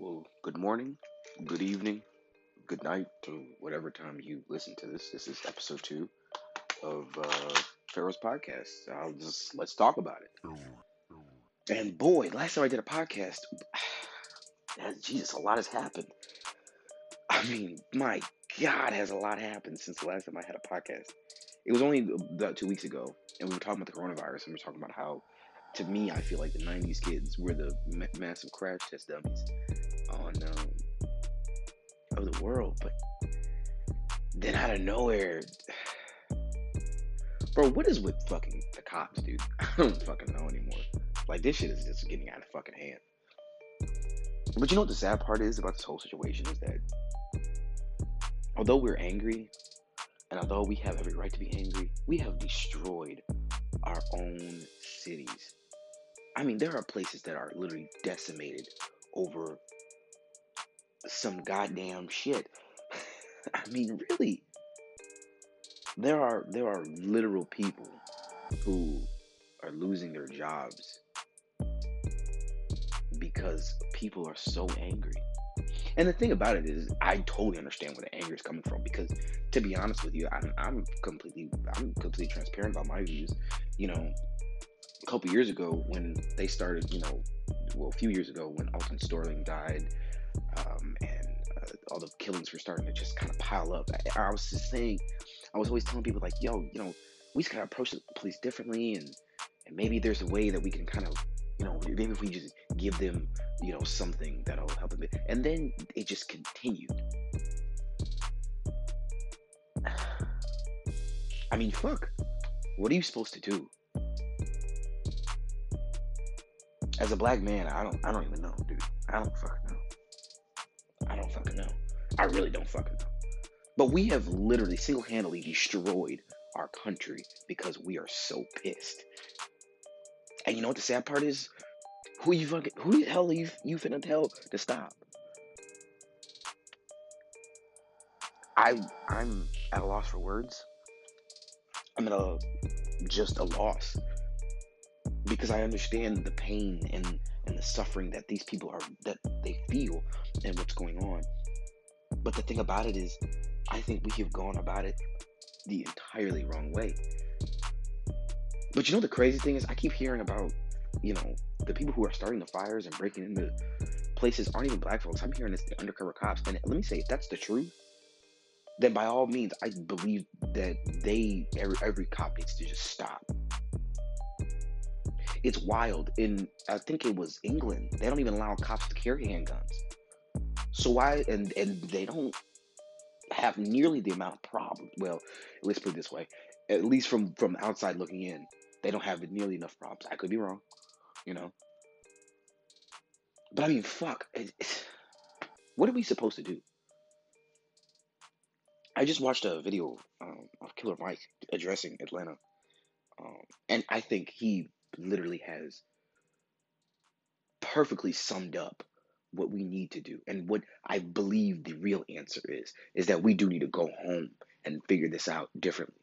Well, good morning, good evening, good night to whatever time you listen to this. This is episode two of uh, Pharaoh's podcast. I'll just let's talk about it. And boy, last time I did a podcast, Jesus, a lot has happened. I mean, my God, has a lot happened since the last time I had a podcast. It was only about two weeks ago, and we were talking about the coronavirus, and we were talking about how, to me, I feel like the '90s kids were the ma- massive crash test dummies um, of the world. But then out of nowhere, bro, what is with fucking the cops, dude? I don't fucking know anymore. Like this shit is just getting out of fucking hand. But you know what the sad part is about this whole situation is that although we're angry and although we have every right to be angry, we have destroyed our own cities. I mean, there are places that are literally decimated over some goddamn shit. I mean, really. There are there are literal people who are losing their jobs because people are so angry. And the thing about it is, I totally understand where the anger is coming from because, to be honest with you, I'm, I'm completely I'm completely transparent about my views. You know, a couple years ago when they started, you know, well, a few years ago when Alton Sterling died, um, and uh, all the killings were starting to just kind of pile up. I, I was just saying, I was always telling people like, yo, you know, we just gotta approach the police differently, and and maybe there's a way that we can kind of, you know, maybe if we just give them, you know, something that'll help them. And then it just continued. I mean, fuck. What are you supposed to do? As a black man, I don't I don't even know, dude. I don't fucking know. Don't fucking know. I really don't fucking know. But we have literally single-handedly destroyed our country because we are so pissed. And you know what the sad part is? Who you fucking who the hell are you you finna tell to stop? I I'm at a loss for words. I'm at a just a loss because I understand the pain and and the suffering that these people are that they feel and what's going on. But the thing about it is, I think we have gone about it the entirely wrong way. But you know the crazy thing is, I keep hearing about you know the people who are starting the fires and breaking into places aren't even black folks. I'm hearing it's the undercover cops. And let me say, if that's the truth, then by all means, I believe that they every every cop needs to just stop it's wild. In I think it was England, they don't even allow cops to carry handguns. So why and and they don't have nearly the amount of problems. Well, let's put it this way: at least from from outside looking in, they don't have nearly enough problems. I could be wrong, you know. But I mean, fuck. What are we supposed to do? I just watched a video um, of Killer Mike addressing Atlanta, um, and I think he literally has perfectly summed up what we need to do and what I believe the real answer is is that we do need to go home and figure this out differently.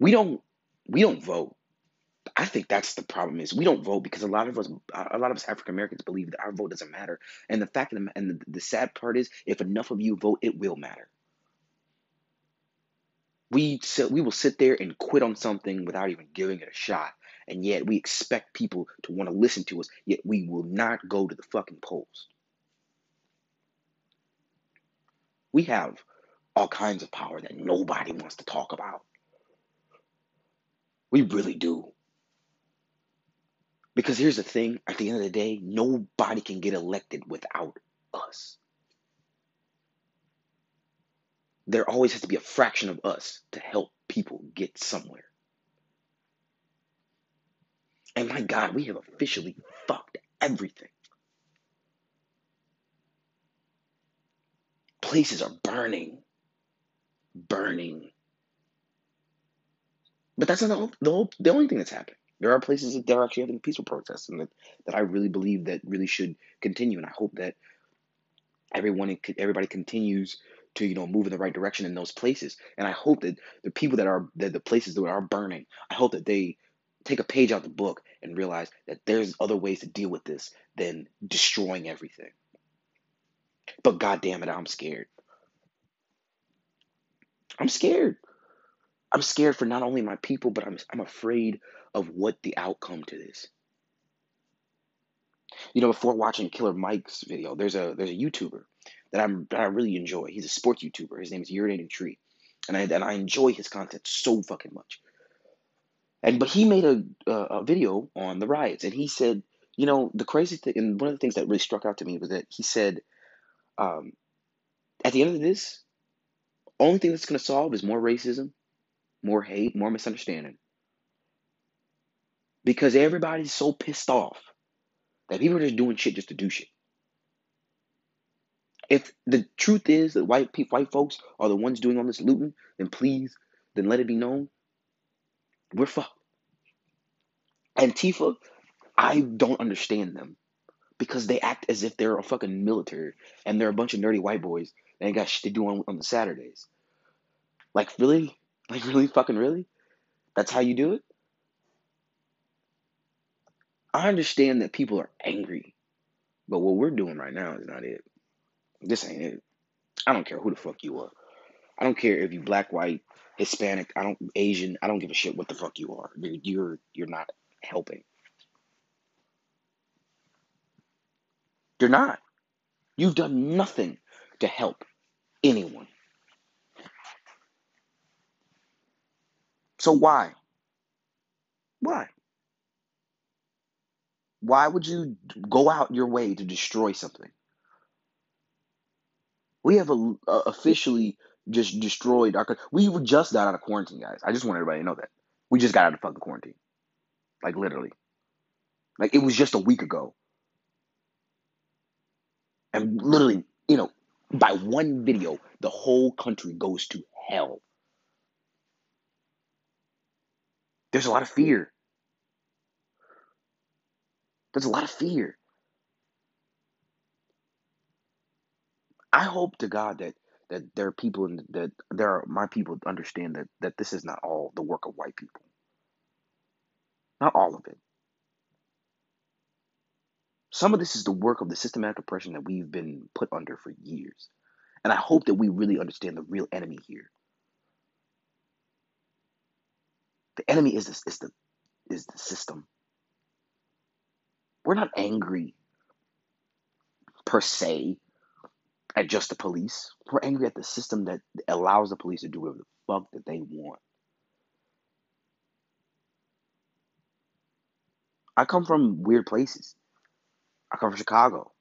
We don't we don't vote. I think that's the problem is we don't vote because a lot of us a lot of us African Americans believe that our vote doesn't matter. And the fact the, and the, the sad part is if enough of you vote it will matter. We we will sit there and quit on something without even giving it a shot, and yet we expect people to want to listen to us. Yet we will not go to the fucking polls. We have all kinds of power that nobody wants to talk about. We really do. Because here's the thing at the end of the day, nobody can get elected without us. There always has to be a fraction of us to help people get somewhere. And my God, we have officially fucked everything. Places are burning, burning. But that's not the, whole, the, whole, the only thing that's happening. There are places that are actually having peaceful protests, and that, that I really believe that really should continue. And I hope that everyone, everybody continues to you know move in the right direction in those places. And I hope that the people that are that the places that are burning, I hope that they take a page out the book and realize that there's other ways to deal with this than destroying everything. But god damn it, I'm scared. I'm scared. I'm scared for not only my people, but I'm I'm afraid of what the outcome to this. You know, before watching Killer Mike's video, there's a there's a YouTuber that I'm that I really enjoy. He's a sports YouTuber. His name is Urinating Tree, and I and I enjoy his content so fucking much. And but he made a a video on the riots, and he said, you know, the crazy thing, and one of the things that really struck out to me was that he said, um, at the end of this, only thing that's going to solve is more racism, more hate, more misunderstanding, because everybody's so pissed off that people are just doing shit just to do shit. If the truth is that white people, white folks are the ones doing all this looting, then please, then let it be known, we're fucked. Antifa, I don't understand them because they act as if they're a fucking military and they're a bunch of nerdy white boys that ain't got shit to do on, on the Saturdays. Like really, like really, fucking really, that's how you do it. I understand that people are angry, but what we're doing right now is not it. This ain't it. I don't care who the fuck you are. I don't care if you black, white, Hispanic. I don't Asian. I don't give a shit what the fuck you are. You're you're, you're not helping. You're not. You've done nothing to help anyone. So why? Why? Why would you go out your way to destroy something? We have a, officially just destroyed our. We just got out of quarantine, guys. I just want everybody to know that we just got out of fucking quarantine, like literally. Like it was just a week ago, and literally, you know, by one video, the whole country goes to hell. There's a lot of fear. There's a lot of fear. I hope to God that that there are people in, that there are my people understand that that this is not all the work of white people. Not all of it. Some of this is the work of the systematic oppression that we've been put under for years. And I hope that we really understand the real enemy here. The enemy is is the is the system. We're not angry per se at just the police. We're angry at the system that allows the police to do whatever the fuck that they want. I come from weird places. I come from Chicago.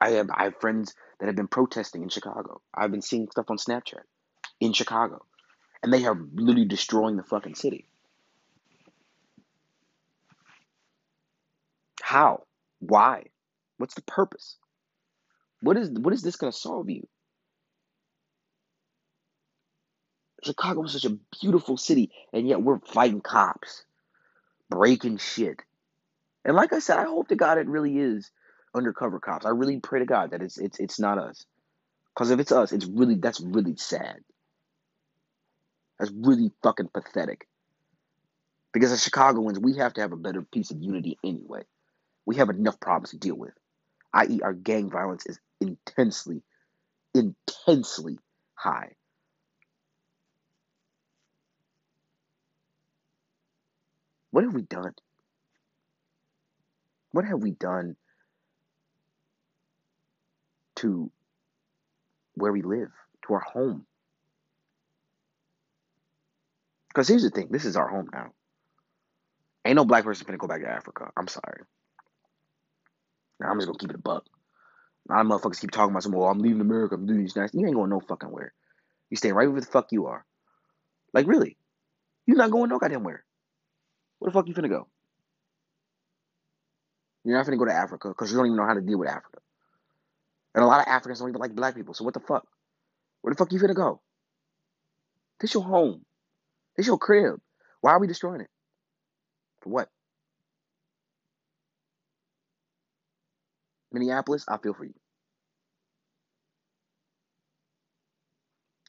I have I have friends that have been protesting in Chicago. I've been seeing stuff on Snapchat in Chicago. And they are literally destroying the fucking city. How? Why? What's the purpose? What is what is this going to solve you? Chicago is such a beautiful city, and yet we're fighting cops, breaking shit. And like I said, I hope to God it really is undercover cops. I really pray to God that it's it's it's not us. Because if it's us, it's really that's really sad. That's really fucking pathetic. Because as Chicagoans, we have to have a better piece of unity anyway. We have enough problems to deal with, i.e., our gang violence is intensely, intensely high. What have we done? What have we done to where we live, to our home? Because here's the thing this is our home now. Ain't no black person gonna go back to Africa. I'm sorry. Now I'm just gonna keep it a buck. A lot of motherfuckers keep talking about some, well, I'm leaving America, I'm doing these nice. You ain't going no fucking where. You stay right where the fuck you are. Like really. You're not going no goddamn where. Where the fuck you finna go? You're not finna go to Africa because you don't even know how to deal with Africa. And a lot of Africans don't even like black people. So what the fuck? Where the fuck you finna go? This your home. This your crib. Why are we destroying it? For what? Minneapolis, I feel for you.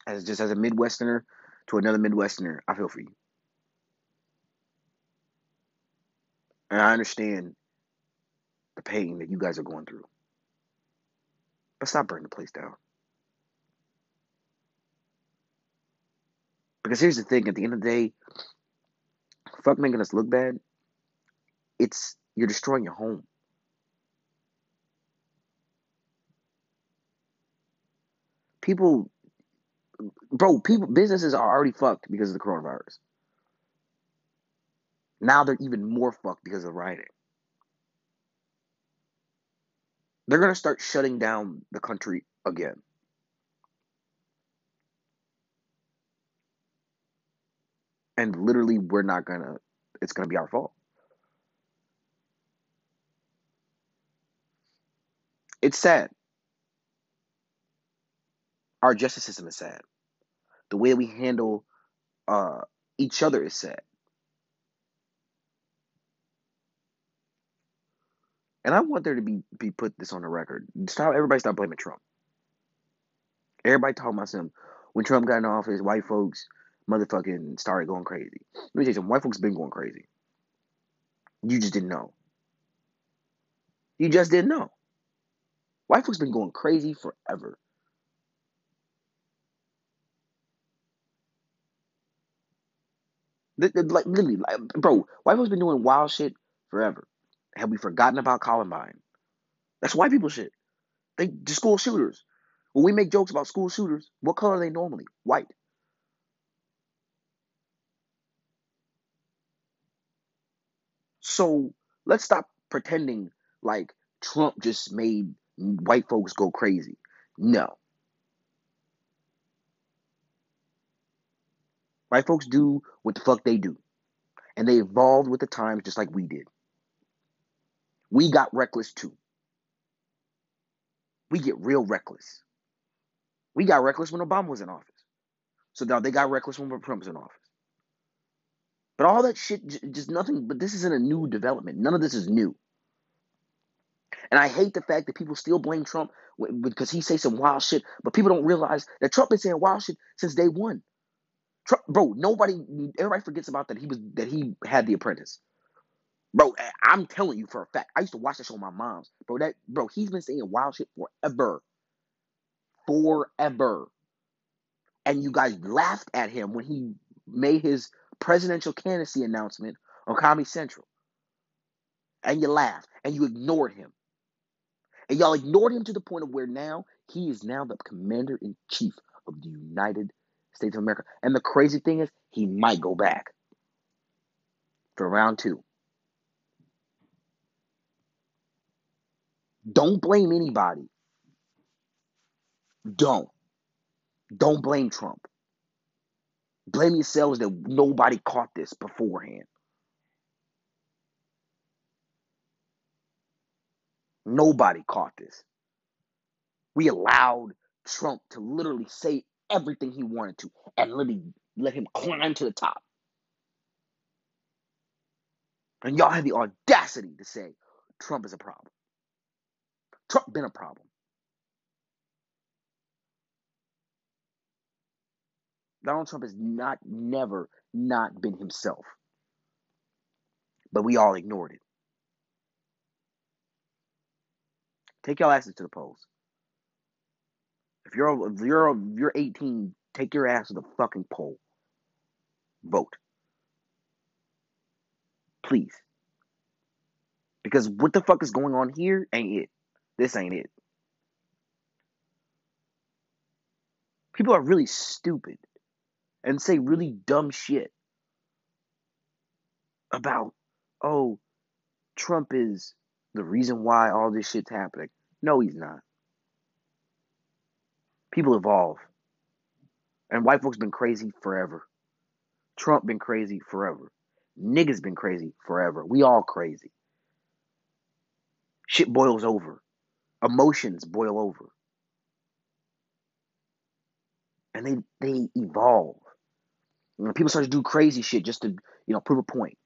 As just as a Midwesterner to another Midwesterner, I feel for you. And I understand the pain that you guys are going through. But stop burning the place down. Because here's the thing at the end of the day, fuck making us look bad, it's you're destroying your home. People, bro, people, businesses are already fucked because of the coronavirus. Now they're even more fucked because of rioting. They're gonna start shutting down the country again. And literally, we're not gonna, it's gonna be our fault. It's sad. Our justice system is sad. The way we handle uh, each other is sad. And I want there to be be put this on the record. Stop everybody stop blaming Trump. Everybody talking about some when Trump got in office, white folks motherfucking started going crazy. Let me tell you something, white folks been going crazy. You just didn't know. You just didn't know. White folks been going crazy forever. Like literally, like, bro, white folks been doing wild shit forever. Have we forgotten about Columbine? That's white people shit. They the school shooters. When we make jokes about school shooters, what color are they normally? White. So let's stop pretending like Trump just made white folks go crazy. No. White folks do what the fuck they do. And they evolved with the times just like we did. We got reckless too. We get real reckless. We got reckless when Obama was in office. So now they got reckless when Trump was in office. But all that shit, just nothing, but this isn't a new development. None of this is new. And I hate the fact that people still blame Trump because he say some wild shit, but people don't realize that Trump been saying wild shit since day one. Bro, nobody, everybody forgets about that. He was that he had The Apprentice. Bro, I'm telling you for a fact. I used to watch that show with my mom's. Bro, that bro, he's been saying wild shit forever. Forever. And you guys laughed at him when he made his presidential candidacy announcement on Comedy Central. And you laughed and you ignored him. And y'all ignored him to the point of where now he is now the commander in chief of the United States of America. And the crazy thing is, he might go back for round two. Don't blame anybody. Don't. Don't blame Trump. Blame yourselves that nobody caught this beforehand. Nobody caught this. We allowed Trump to literally say everything he wanted to and let literally let him climb to the top. And y'all have the audacity to say Trump is a problem. Trump been a problem. Donald Trump has not never not been himself. But we all ignored it. Take your asses to the polls. If you're if you're if you're 18, take your ass to the fucking poll. Vote. Please. Because what the fuck is going on here ain't it. This ain't it. People are really stupid and say really dumb shit about, oh, Trump is the reason why all this shit's happening. No, he's not. People evolve. And white folks been crazy forever. Trump been crazy forever. Niggas been crazy forever. We all crazy. Shit boils over. Emotions boil over. And they they evolve. You know, people start to do crazy shit just to, you know, prove a point.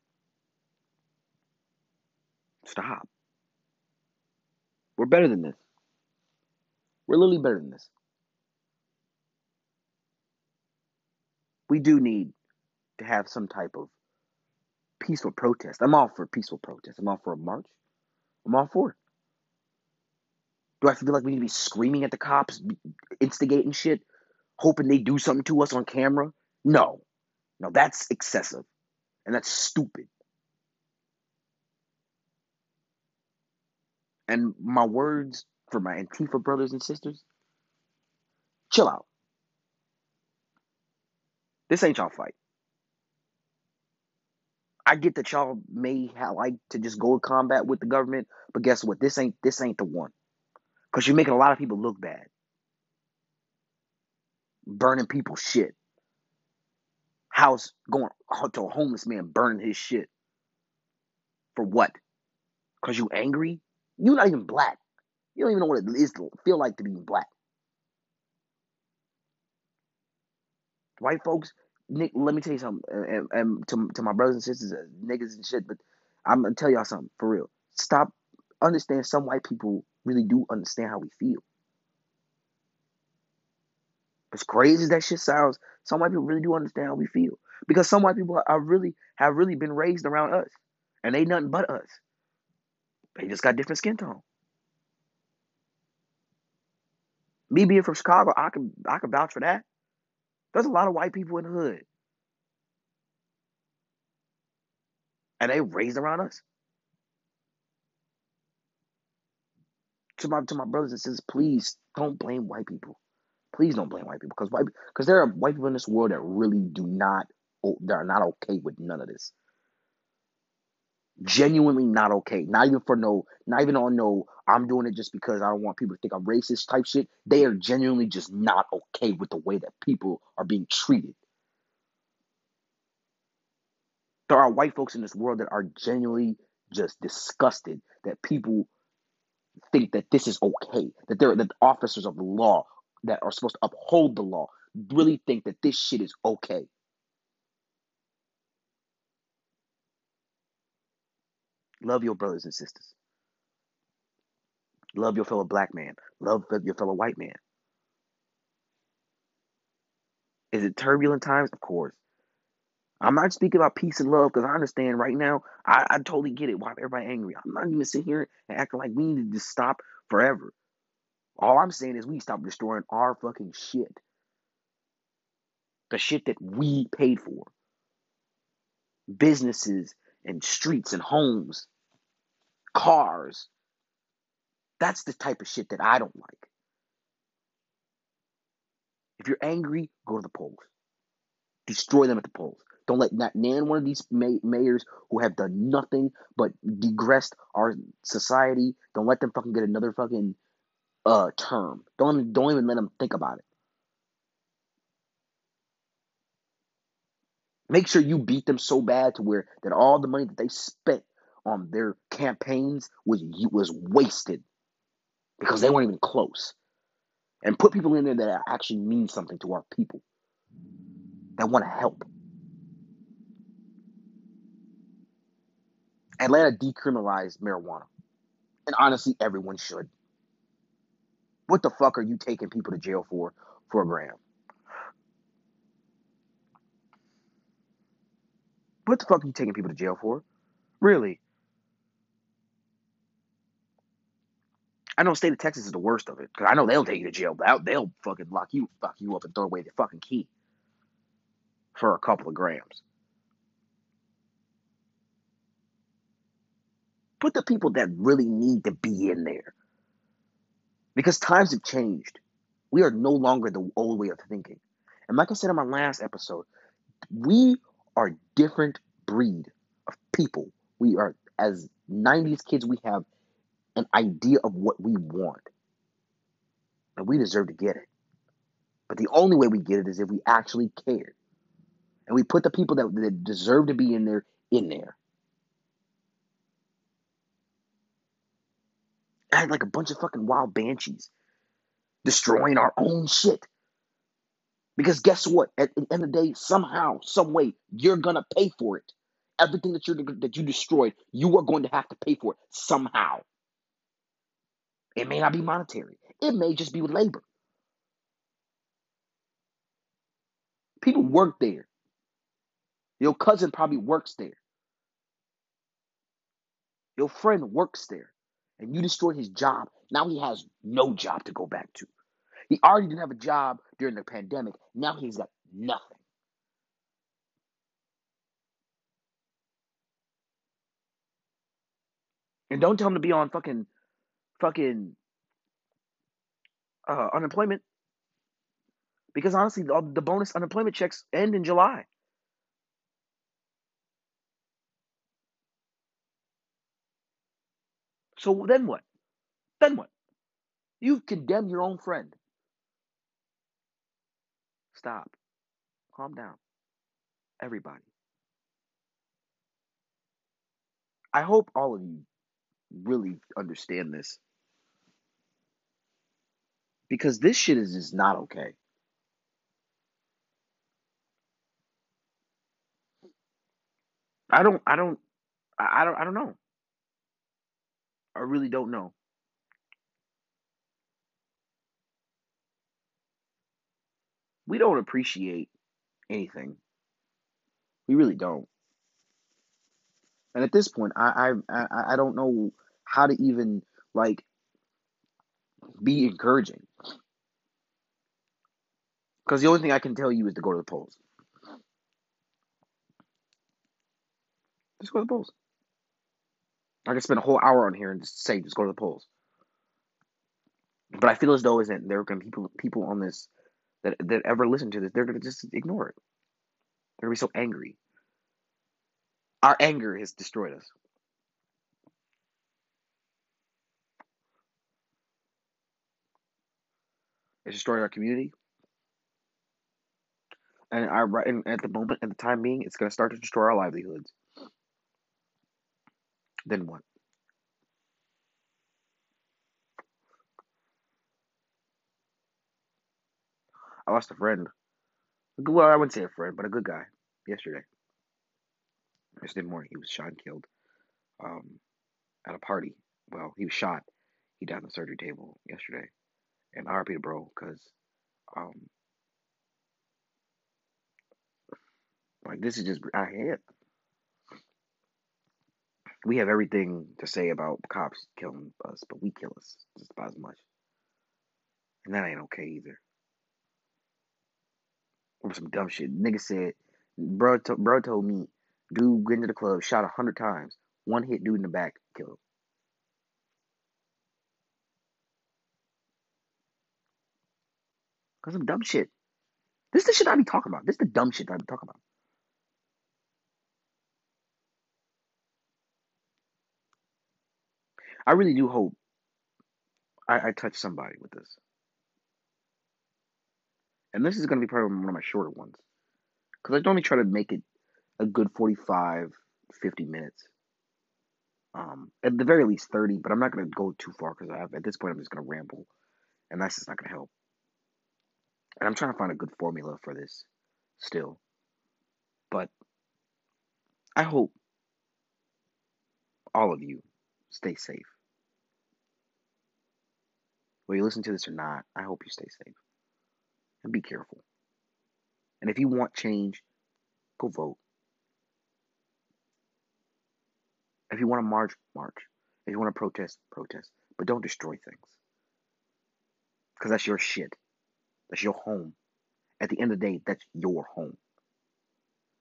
Stop. We're better than this. We're literally better than this. We do need to have some type of peaceful protest. I'm all for peaceful protest. I'm all for a march. I'm all for it. Do I feel like we need to be screaming at the cops, instigating shit, hoping they do something to us on camera? No. No, that's excessive. And that's stupid. And my words for my Antifa brothers and sisters chill out. This ain't y'all fight. I get that y'all may have, like to just go to combat with the government, but guess what? This ain't this ain't the one. Cause you're making a lot of people look bad. Burning people's shit. House going to a homeless man burning his shit. For what? Cause you angry? You're not even black. You don't even know what it is to feel like to be black. White folks, Nick, let me tell you something, and, and to, to my brothers and sisters, uh, niggas and shit, but I'm gonna tell y'all something for real. Stop, understand. Some white people really do understand how we feel. As crazy as that shit sounds, some white people really do understand how we feel because some white people are really have really been raised around us, and they nothing but us. They just got different skin tone. Me being from Chicago, I can I can vouch for that. There's a lot of white people in the hood. And they raised around us. To my to my brothers and sisters, please don't blame white people. Please don't blame white people because white because there are white people in this world that really do not that are not okay with none of this genuinely not okay. Not even for no, not even on no, I'm doing it just because I don't want people to think I'm racist type shit. They are genuinely just not okay with the way that people are being treated. There are white folks in this world that are genuinely just disgusted that people think that this is okay, that they're that officers of the law that are supposed to uphold the law really think that this shit is okay. Love your brothers and sisters. Love your fellow black man. Love your fellow white man. Is it turbulent times? Of course. I'm not speaking about peace and love because I understand right now. I, I totally get it. Why everybody angry? I'm not even sitting here and acting like we need to just stop forever. All I'm saying is we stop destroying our fucking shit. The shit that we paid for. Businesses and streets and homes, cars. That's the type of shit that I don't like. If you're angry, go to the polls. Destroy them at the polls. Don't let not nan one of these may- mayors who have done nothing but degressed our society. Don't let them fucking get another fucking uh term. Don't don't even let them think about it. Make sure you beat them so bad to where that all the money that they spent on their campaigns was was wasted because they weren't even close. And put people in there that actually mean something to our people that want to help. Atlanta decriminalized marijuana. And honestly, everyone should. What the fuck are you taking people to jail for for a gram? What the fuck are you taking people to jail for? Really? I know state of Texas is the worst of it because I know they'll take you to jail. They'll, they'll fucking lock you, fuck you up and throw away the fucking key for a couple of grams. Put the people that really need to be in there because times have changed. We are no longer the old way of thinking. And like I said in my last episode, we are different breed of people. We are as 90s kids, we have an idea of what we want. And we deserve to get it. But the only way we get it is if we actually care. And we put the people that, that deserve to be in there in there. Act like a bunch of fucking wild banshees destroying our own shit. Because guess what? At the end of the day, somehow, some way, you're gonna pay for it. Everything that you that you destroyed, you are going to have to pay for it somehow. It may not be monetary. It may just be labor. People work there. Your cousin probably works there. Your friend works there and you destroyed his job. Now he has no job to go back to. He already didn't have a job during the pandemic. Now he's got nothing. And don't tell him to be on fucking fucking uh, unemployment because honestly, the, the bonus unemployment checks end in July. So then what? Then what? You've condemned your own friend. Stop. Calm down. Everybody. I hope all of you really understand this. Because this shit is just not okay. I don't I don't I don't I don't know. I really don't know. We don't appreciate anything. We really don't. And at this point, I I I don't know how to even like be encouraging. Because the only thing I can tell you is to go to the polls. Just go to the polls. I could spend a whole hour on here and just say just go to the polls. But I feel as though isn't there are gonna be people people on this that that ever listen to this, they're gonna just ignore it. They're gonna be so angry. Our anger has destroyed us. It's destroying our community. And our and at the moment, at the time being, it's gonna start to destroy our livelihoods. Then what? I lost a friend. Well, I wouldn't say a friend, but a good guy yesterday. Yesterday morning, he was shot and killed um, at a party. Well, he was shot. He died on the surgery table yesterday. And I RP to bro, because um, like this is just I hate we have everything to say about cops killing us, but we kill us just about as much. And that ain't okay either. Or some dumb shit. Nigga said, bro, to, bro told me, dude went into the club, shot a hundred times, one hit dude in the back, killed him. Cause some dumb shit. This is the shit I be talking about. This is the dumb shit I be talking about. I really do hope I, I touch somebody with this. And this is going to be probably one of my shorter ones. Because I normally try to make it a good 45, 50 minutes. Um, at the very least 30, but I'm not going to go too far because I have, at this point I'm just going to ramble. And that's just not going to help. And I'm trying to find a good formula for this still. But I hope all of you stay safe. Whether you listen to this or not, I hope you stay safe. And be careful. And if you want change, go vote. If you want to march, march. If you want to protest, protest. But don't destroy things. Because that's your shit. That's your home. At the end of the day, that's your home.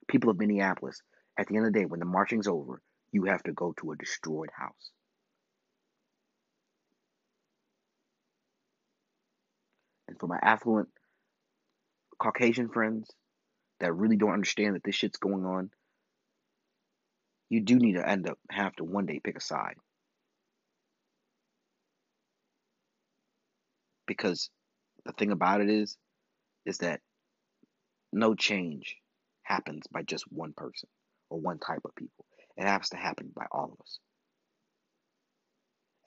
People of Minneapolis, at the end of the day, when the marching's over, you have to go to a destroyed house. And for my affluent Caucasian friends that really don't understand that this shit's going on, you do need to end up have to one day pick a side. Because the thing about it is, is that no change happens by just one person or one type of people. It has to happen by all of us.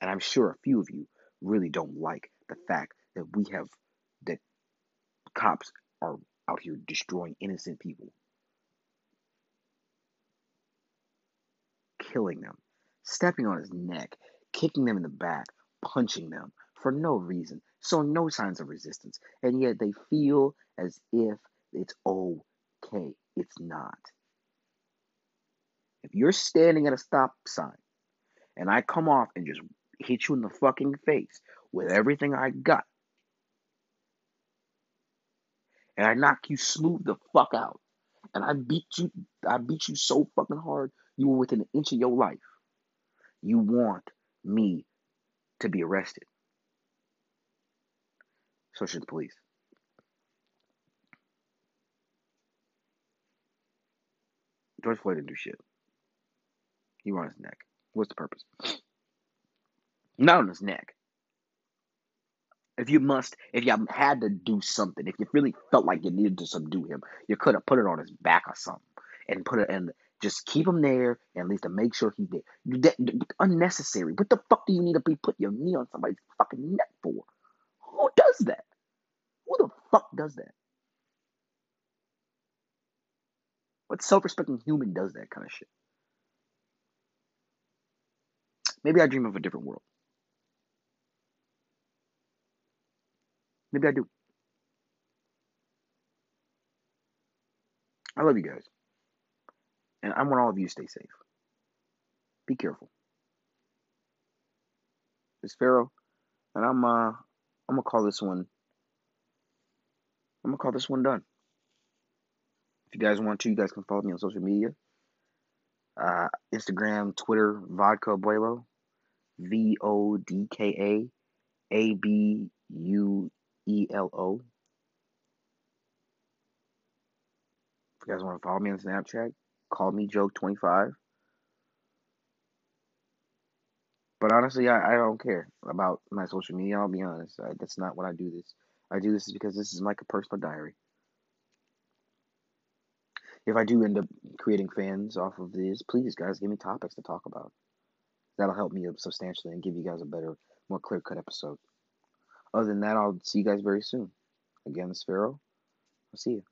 And I'm sure a few of you really don't like the fact that we have that cops are out here destroying innocent people, killing them, stepping on his neck, kicking them in the back, punching them. For no reason, so no signs of resistance, and yet they feel as if it's okay. It's not. If you're standing at a stop sign and I come off and just hit you in the fucking face with everything I got, and I knock you smooth the fuck out, and I beat you, I beat you so fucking hard you were within an inch of your life. You want me to be arrested. So should the police. George Floyd didn't do shit. He on his neck. What's the purpose? Not on his neck. If you must, if you had to do something, if you really felt like you needed to subdue him, you could have put it on his back or something, and put it and just keep him there, and at least to make sure he did. That, unnecessary. What the fuck do you need to be putting your knee on somebody's fucking neck for? Who does that? Who the fuck does that? What self-respecting human does that kind of shit? Maybe I dream of a different world. Maybe I do. I love you guys. And I want all of you to stay safe. Be careful. It's Pharaoh, and I'm uh I'm gonna call this one I'm gonna call this one done. If you guys want to, you guys can follow me on social media. Uh, Instagram, Twitter, Vodka Abuelo, V O D K A A B U E L O. If you guys want to follow me on Snapchat, call me Joke25. But honestly, I, I don't care about my social media. I'll be honest. I, that's not what I do this. I do this because this is like a personal diary. If I do end up creating fans off of this, please, guys, give me topics to talk about. That'll help me substantially and give you guys a better, more clear cut episode. Other than that, I'll see you guys very soon. Again, Pharaoh. I'll see you.